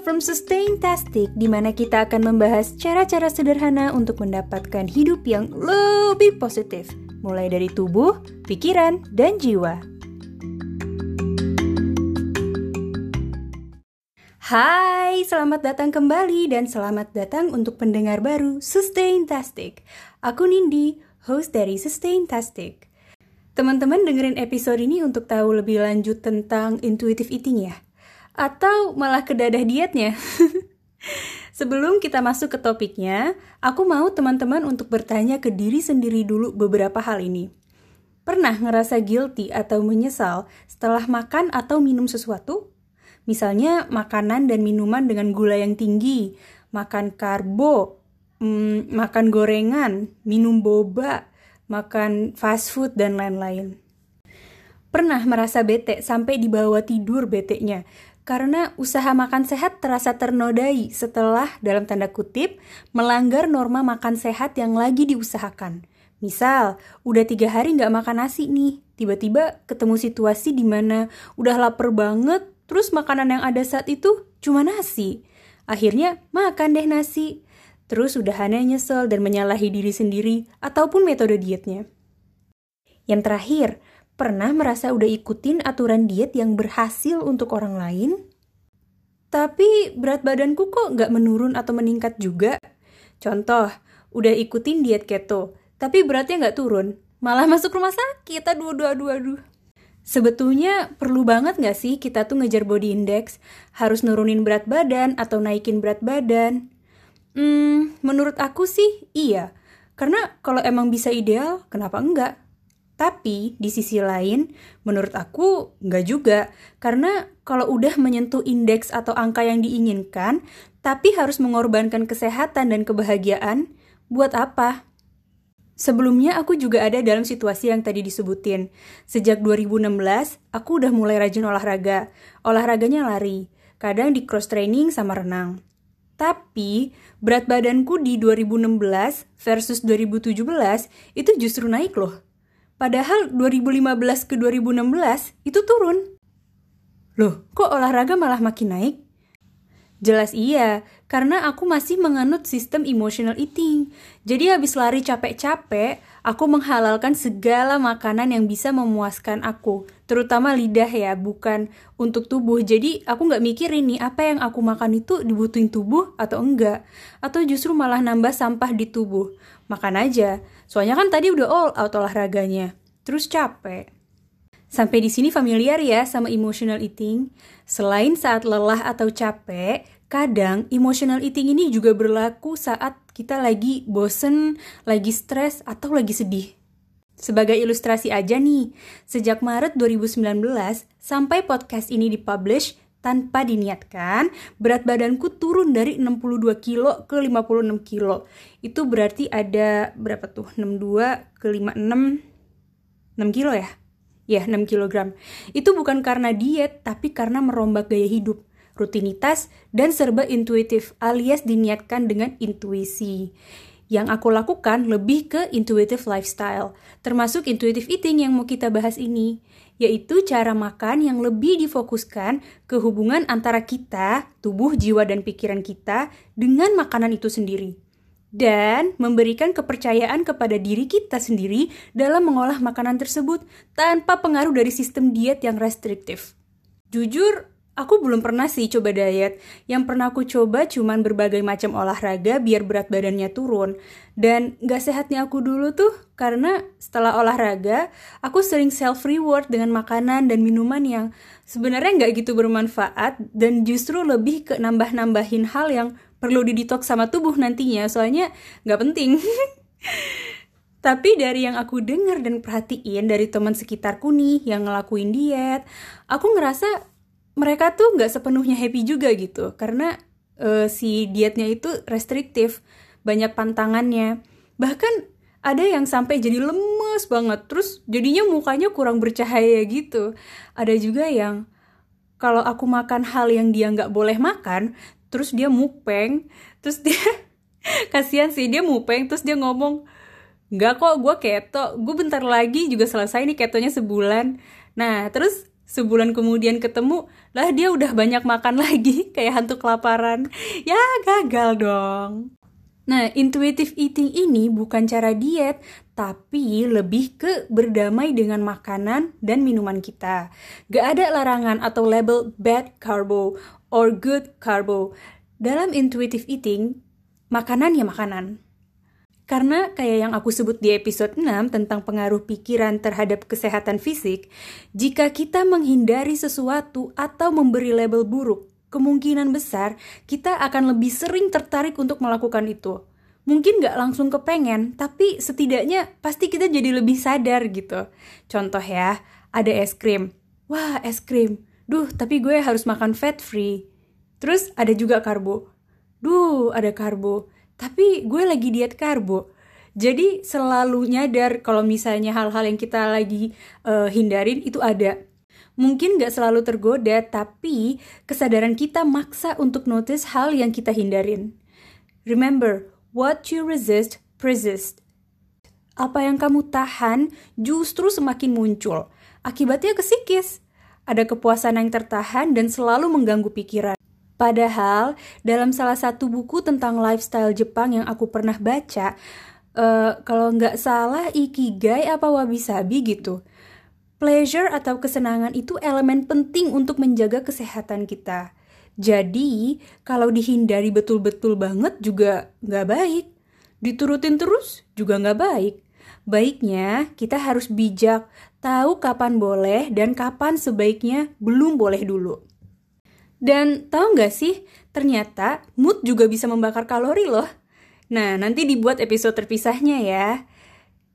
from Sustaintastic, di mana kita akan membahas cara-cara sederhana untuk mendapatkan hidup yang lebih positif, mulai dari tubuh, pikiran, dan jiwa. Hai, selamat datang kembali dan selamat datang untuk pendengar baru Sustaintastic. Aku Nindi, host dari Sustaintastic. Teman-teman dengerin episode ini untuk tahu lebih lanjut tentang intuitive eating ya? Atau malah ke dadah dietnya? Sebelum kita masuk ke topiknya, aku mau teman-teman untuk bertanya ke diri sendiri dulu beberapa hal ini. Pernah ngerasa guilty atau menyesal setelah makan atau minum sesuatu? Misalnya makanan dan minuman dengan gula yang tinggi, makan karbo, hmm, makan gorengan, minum boba, makan fast food, dan lain-lain. Pernah merasa bete sampai dibawa tidur bete-nya karena usaha makan sehat terasa ternodai setelah, dalam tanda kutip, melanggar norma makan sehat yang lagi diusahakan. Misal, udah tiga hari nggak makan nasi nih, tiba-tiba ketemu situasi di mana udah lapar banget, terus makanan yang ada saat itu cuma nasi. Akhirnya makan deh nasi. Terus udahannya nyesel dan menyalahi diri sendiri ataupun metode dietnya. Yang terakhir, pernah merasa udah ikutin aturan diet yang berhasil untuk orang lain? Tapi berat badanku kok nggak menurun atau meningkat juga? Contoh, udah ikutin diet keto, tapi beratnya nggak turun. Malah masuk rumah sakit, aduh, aduh, aduh, aduh. Sebetulnya perlu banget nggak sih kita tuh ngejar body index? Harus nurunin berat badan atau naikin berat badan? Hmm, menurut aku sih iya. Karena kalau emang bisa ideal, kenapa enggak? Tapi di sisi lain, menurut aku enggak juga. Karena kalau udah menyentuh indeks atau angka yang diinginkan, tapi harus mengorbankan kesehatan dan kebahagiaan, buat apa? Sebelumnya aku juga ada dalam situasi yang tadi disebutin. Sejak 2016, aku udah mulai rajin olahraga. Olahraganya lari, kadang di cross training sama renang. Tapi berat badanku di 2016 versus 2017 itu justru naik loh. Padahal 2015 ke 2016 itu turun. Loh, kok olahraga malah makin naik? Jelas iya, karena aku masih menganut sistem emotional eating. Jadi habis lari capek-capek, aku menghalalkan segala makanan yang bisa memuaskan aku. Terutama lidah ya, bukan untuk tubuh. Jadi aku nggak mikirin nih, apa yang aku makan itu dibutuhin tubuh atau enggak. Atau justru malah nambah sampah di tubuh. Makan aja, soalnya kan tadi udah all out olahraganya. Terus capek. Sampai di sini familiar ya sama emotional eating? Selain saat lelah atau capek, kadang emotional eating ini juga berlaku saat kita lagi bosen, lagi stres, atau lagi sedih. Sebagai ilustrasi aja nih, sejak Maret 2019 sampai podcast ini dipublish, tanpa diniatkan, berat badanku turun dari 62 kilo ke 56 kilo. Itu berarti ada berapa tuh? 62 ke 56, 6 kilo ya? ya 6 kg. Itu bukan karena diet, tapi karena merombak gaya hidup, rutinitas, dan serba intuitif alias diniatkan dengan intuisi. Yang aku lakukan lebih ke intuitive lifestyle, termasuk intuitive eating yang mau kita bahas ini, yaitu cara makan yang lebih difokuskan ke hubungan antara kita, tubuh, jiwa, dan pikiran kita dengan makanan itu sendiri dan memberikan kepercayaan kepada diri kita sendiri dalam mengolah makanan tersebut tanpa pengaruh dari sistem diet yang restriktif. Jujur, aku belum pernah sih coba diet. Yang pernah aku coba cuman berbagai macam olahraga biar berat badannya turun. Dan gak sehatnya aku dulu tuh karena setelah olahraga, aku sering self-reward dengan makanan dan minuman yang sebenarnya gak gitu bermanfaat dan justru lebih ke nambah-nambahin hal yang perlu didetox sama tubuh nantinya soalnya nggak penting tapi dari yang aku dengar dan perhatiin dari teman sekitarku nih yang ngelakuin diet aku ngerasa mereka tuh nggak sepenuhnya happy juga gitu. Karena uh, si dietnya itu restriktif banyak pantangannya. Bahkan ada yang sampai jadi lemes banget terus jadinya mukanya kurang bercahaya gitu. Ada juga yang kalau aku makan hal yang dia nggak boleh makan terus dia mupeng terus dia kasihan sih dia mupeng terus dia ngomong nggak kok gue keto. Gue bentar lagi juga selesai nih ketonya sebulan. Nah terus sebulan kemudian ketemu, lah dia udah banyak makan lagi, kayak hantu kelaparan. Ya gagal dong. Nah, intuitive eating ini bukan cara diet, tapi lebih ke berdamai dengan makanan dan minuman kita. Gak ada larangan atau label bad carbo or good carbo. Dalam intuitive eating, makanan ya makanan. Karena kayak yang aku sebut di episode 6 tentang pengaruh pikiran terhadap kesehatan fisik, jika kita menghindari sesuatu atau memberi label buruk, kemungkinan besar kita akan lebih sering tertarik untuk melakukan itu. Mungkin nggak langsung kepengen, tapi setidaknya pasti kita jadi lebih sadar gitu. Contoh ya, ada es krim. Wah, es krim. Duh, tapi gue harus makan fat free. Terus ada juga karbo. Duh, ada karbo tapi gue lagi diet karbo. Jadi selalu nyadar kalau misalnya hal-hal yang kita lagi uh, hindarin itu ada. Mungkin gak selalu tergoda tapi kesadaran kita maksa untuk notice hal yang kita hindarin. Remember what you resist persist. Apa yang kamu tahan justru semakin muncul. Akibatnya kesikis. Ada kepuasan yang tertahan dan selalu mengganggu pikiran Padahal dalam salah satu buku tentang lifestyle Jepang yang aku pernah baca, uh, kalau nggak salah ikigai apa wabi-sabi gitu. Pleasure atau kesenangan itu elemen penting untuk menjaga kesehatan kita. Jadi, kalau dihindari betul-betul banget juga nggak baik. Diturutin terus juga nggak baik. Baiknya kita harus bijak, tahu kapan boleh dan kapan sebaiknya belum boleh dulu. Dan tahu nggak sih, ternyata mood juga bisa membakar kalori loh. Nah, nanti dibuat episode terpisahnya ya.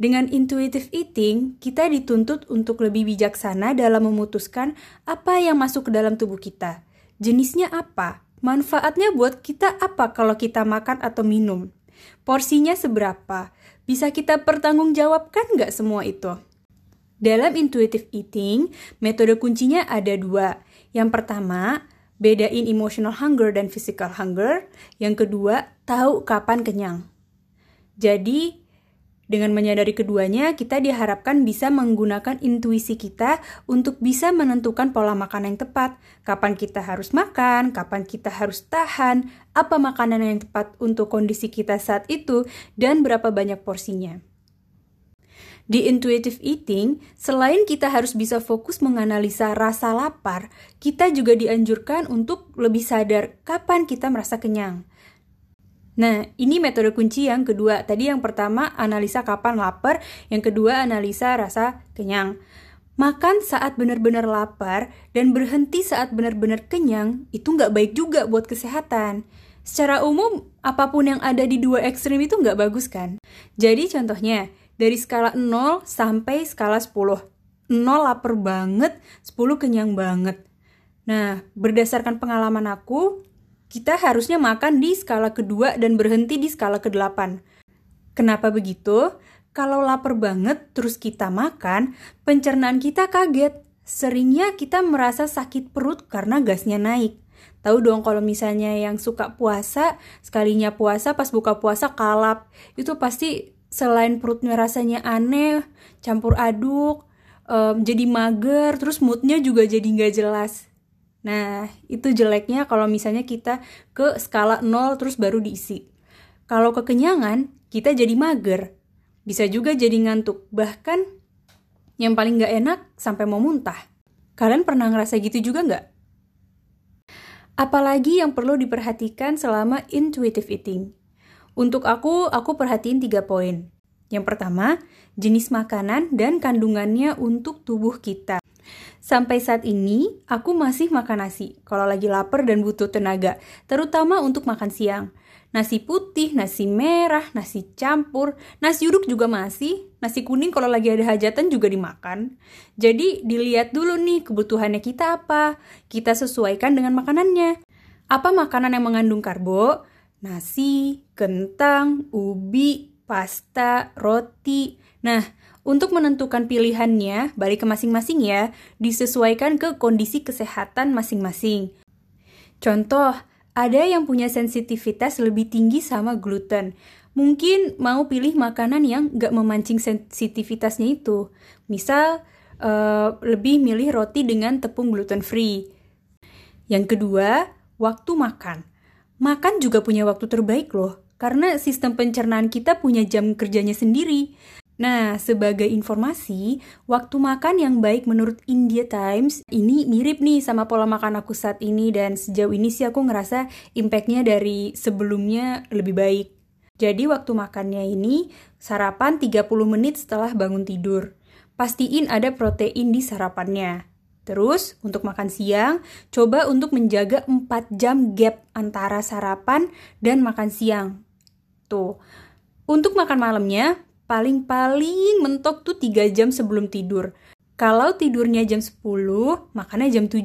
Dengan intuitive eating, kita dituntut untuk lebih bijaksana dalam memutuskan apa yang masuk ke dalam tubuh kita. Jenisnya apa? Manfaatnya buat kita apa kalau kita makan atau minum? Porsinya seberapa? Bisa kita pertanggungjawabkan nggak semua itu? Dalam intuitive eating, metode kuncinya ada dua. Yang pertama, bedain emotional hunger dan physical hunger. Yang kedua, tahu kapan kenyang. Jadi, dengan menyadari keduanya, kita diharapkan bisa menggunakan intuisi kita untuk bisa menentukan pola makan yang tepat. Kapan kita harus makan, kapan kita harus tahan, apa makanan yang tepat untuk kondisi kita saat itu, dan berapa banyak porsinya. Di intuitive eating, selain kita harus bisa fokus menganalisa rasa lapar, kita juga dianjurkan untuk lebih sadar kapan kita merasa kenyang. Nah, ini metode kunci yang kedua. Tadi yang pertama analisa kapan lapar, yang kedua analisa rasa kenyang. Makan saat benar-benar lapar dan berhenti saat benar-benar kenyang itu nggak baik juga buat kesehatan. Secara umum, apa pun yang ada di dua ekstrim itu nggak bagus kan? Jadi contohnya, dari skala 0 sampai skala 10. 0 lapar banget, 10 kenyang banget. Nah, berdasarkan pengalaman aku, kita harusnya makan di skala kedua dan berhenti di skala ke-8. Kenapa begitu? Kalau lapar banget terus kita makan, pencernaan kita kaget. Seringnya kita merasa sakit perut karena gasnya naik. Tahu dong kalau misalnya yang suka puasa, sekalinya puasa pas buka puasa kalap, itu pasti selain perutnya rasanya aneh, campur aduk, um, jadi mager, terus moodnya juga jadi nggak jelas. Nah, itu jeleknya kalau misalnya kita ke skala 0 terus baru diisi. Kalau kekenyangan, kita jadi mager. Bisa juga jadi ngantuk. Bahkan yang paling nggak enak sampai mau muntah. Kalian pernah ngerasa gitu juga nggak? Apalagi yang perlu diperhatikan selama intuitive eating. Untuk aku, aku perhatiin tiga poin. Yang pertama, jenis makanan dan kandungannya untuk tubuh kita. Sampai saat ini, aku masih makan nasi kalau lagi lapar dan butuh tenaga, terutama untuk makan siang. Nasi putih, nasi merah, nasi campur, nasi uduk juga masih, nasi kuning kalau lagi ada hajatan juga dimakan. Jadi dilihat dulu nih kebutuhannya kita apa, kita sesuaikan dengan makanannya. Apa makanan yang mengandung karbo? Nasi, kentang, ubi, pasta, roti. Nah, untuk menentukan pilihannya, balik ke masing-masing ya, disesuaikan ke kondisi kesehatan masing-masing. Contoh, ada yang punya sensitivitas lebih tinggi sama gluten. Mungkin mau pilih makanan yang gak memancing sensitivitasnya itu. Misal, uh, lebih milih roti dengan tepung gluten free. Yang kedua, waktu makan. Makan juga punya waktu terbaik loh, karena sistem pencernaan kita punya jam kerjanya sendiri. Nah, sebagai informasi, waktu makan yang baik menurut India Times ini mirip nih sama pola makan aku saat ini dan sejauh ini sih aku ngerasa impactnya dari sebelumnya lebih baik. Jadi waktu makannya ini sarapan 30 menit setelah bangun tidur. Pastiin ada protein di sarapannya. Terus, untuk makan siang, coba untuk menjaga 4 jam gap antara sarapan dan makan siang. Tuh. Untuk makan malamnya, paling-paling mentok tuh 3 jam sebelum tidur. Kalau tidurnya jam 10, makannya jam 7.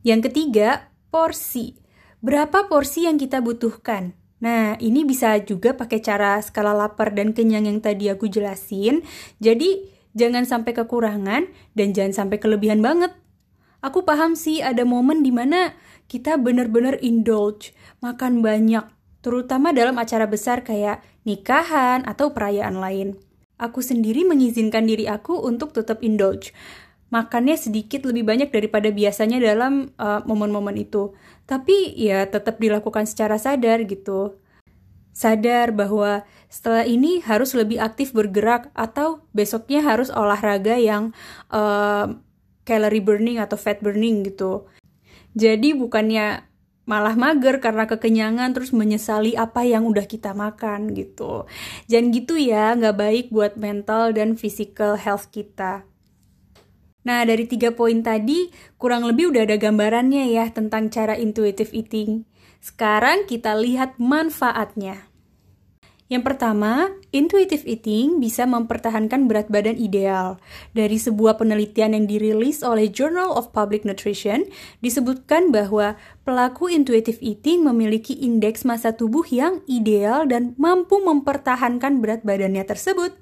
Yang ketiga, porsi. Berapa porsi yang kita butuhkan? Nah, ini bisa juga pakai cara skala lapar dan kenyang yang tadi aku jelasin. Jadi, jangan sampai kekurangan dan jangan sampai kelebihan banget. Aku paham sih ada momen di mana kita bener-bener indulge, makan banyak, terutama dalam acara besar kayak nikahan atau perayaan lain. Aku sendiri mengizinkan diri aku untuk tetap indulge. Makannya sedikit lebih banyak daripada biasanya dalam uh, momen-momen uh, itu. Tapi ya tetap dilakukan secara sadar gitu. Sadar bahwa setelah ini harus lebih aktif bergerak atau besoknya harus olahraga yang uh, calorie burning atau fat burning gitu. Jadi bukannya malah mager karena kekenyangan terus menyesali apa yang udah kita makan gitu. Jangan gitu ya, nggak baik buat mental dan physical health kita. Nah, dari tiga poin tadi, kurang lebih udah ada gambarannya ya tentang cara intuitive eating. Sekarang kita lihat manfaatnya. Yang pertama, intuitive eating bisa mempertahankan berat badan ideal. Dari sebuah penelitian yang dirilis oleh Journal of Public Nutrition, disebutkan bahwa pelaku intuitive eating memiliki indeks massa tubuh yang ideal dan mampu mempertahankan berat badannya tersebut.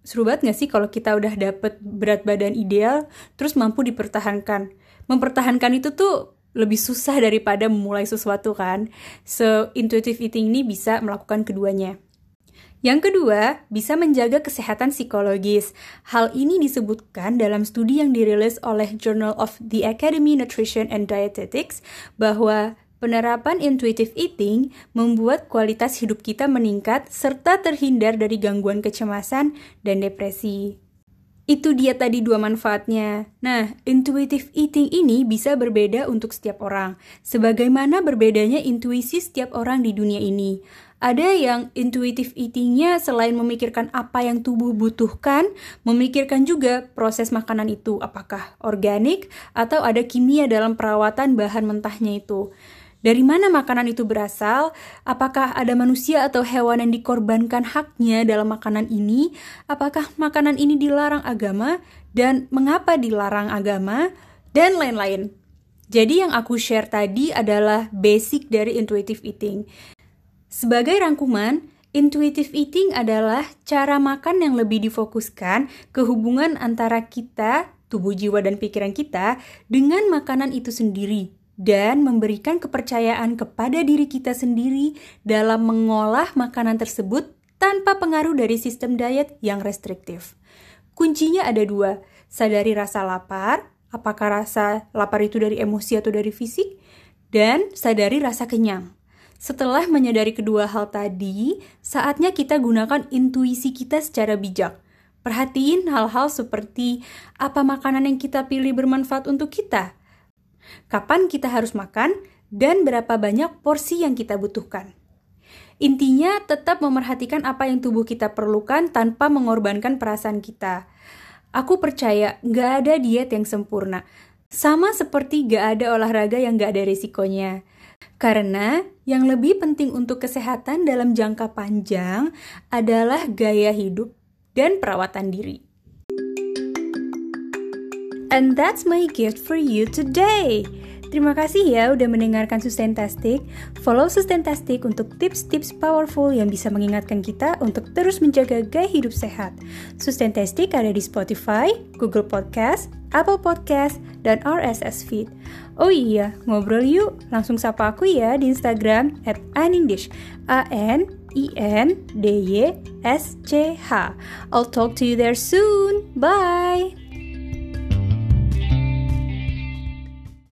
Seru banget gak sih kalau kita udah dapet berat badan ideal, terus mampu dipertahankan? Mempertahankan itu tuh lebih susah daripada memulai sesuatu kan. So, intuitive eating ini bisa melakukan keduanya. Yang kedua, bisa menjaga kesehatan psikologis. Hal ini disebutkan dalam studi yang dirilis oleh Journal of the Academy Nutrition and Dietetics bahwa penerapan intuitive eating membuat kualitas hidup kita meningkat serta terhindar dari gangguan kecemasan dan depresi. Itu dia tadi dua manfaatnya. Nah, intuitive eating ini bisa berbeda untuk setiap orang, sebagaimana berbedanya intuisi setiap orang di dunia ini. Ada yang intuitive eatingnya selain memikirkan apa yang tubuh butuhkan, memikirkan juga proses makanan itu, apakah organik atau ada kimia dalam perawatan bahan mentahnya itu. Dari mana makanan itu berasal? Apakah ada manusia atau hewan yang dikorbankan haknya dalam makanan ini? Apakah makanan ini dilarang agama? Dan mengapa dilarang agama? Dan lain-lain. Jadi yang aku share tadi adalah basic dari intuitive eating. Sebagai rangkuman, intuitive eating adalah cara makan yang lebih difokuskan ke hubungan antara kita, tubuh jiwa dan pikiran kita dengan makanan itu sendiri dan memberikan kepercayaan kepada diri kita sendiri dalam mengolah makanan tersebut tanpa pengaruh dari sistem diet yang restriktif. Kuncinya ada dua, sadari rasa lapar, apakah rasa lapar itu dari emosi atau dari fisik, dan sadari rasa kenyang. Setelah menyadari kedua hal tadi, saatnya kita gunakan intuisi kita secara bijak. Perhatiin hal-hal seperti apa makanan yang kita pilih bermanfaat untuk kita, kapan kita harus makan, dan berapa banyak porsi yang kita butuhkan. Intinya, tetap memerhatikan apa yang tubuh kita perlukan tanpa mengorbankan perasaan kita. Aku percaya gak ada diet yang sempurna. Sama seperti gak ada olahraga yang gak ada risikonya. Karena yang lebih penting untuk kesehatan dalam jangka panjang adalah gaya hidup dan perawatan diri. And that's my gift for you today. Terima kasih ya udah mendengarkan Sustaintastic. Follow Sustaintastic untuk tips-tips powerful yang bisa mengingatkan kita untuk terus menjaga gaya hidup sehat. Sustaintastic ada di Spotify, Google Podcast, Apple Podcast, dan RSS Feed. Oh iya, ngobrol yuk. Langsung sapa aku ya di Instagram at anindish. A-N I-N-D-Y-S-C-H. I'll talk to you there soon. Bye!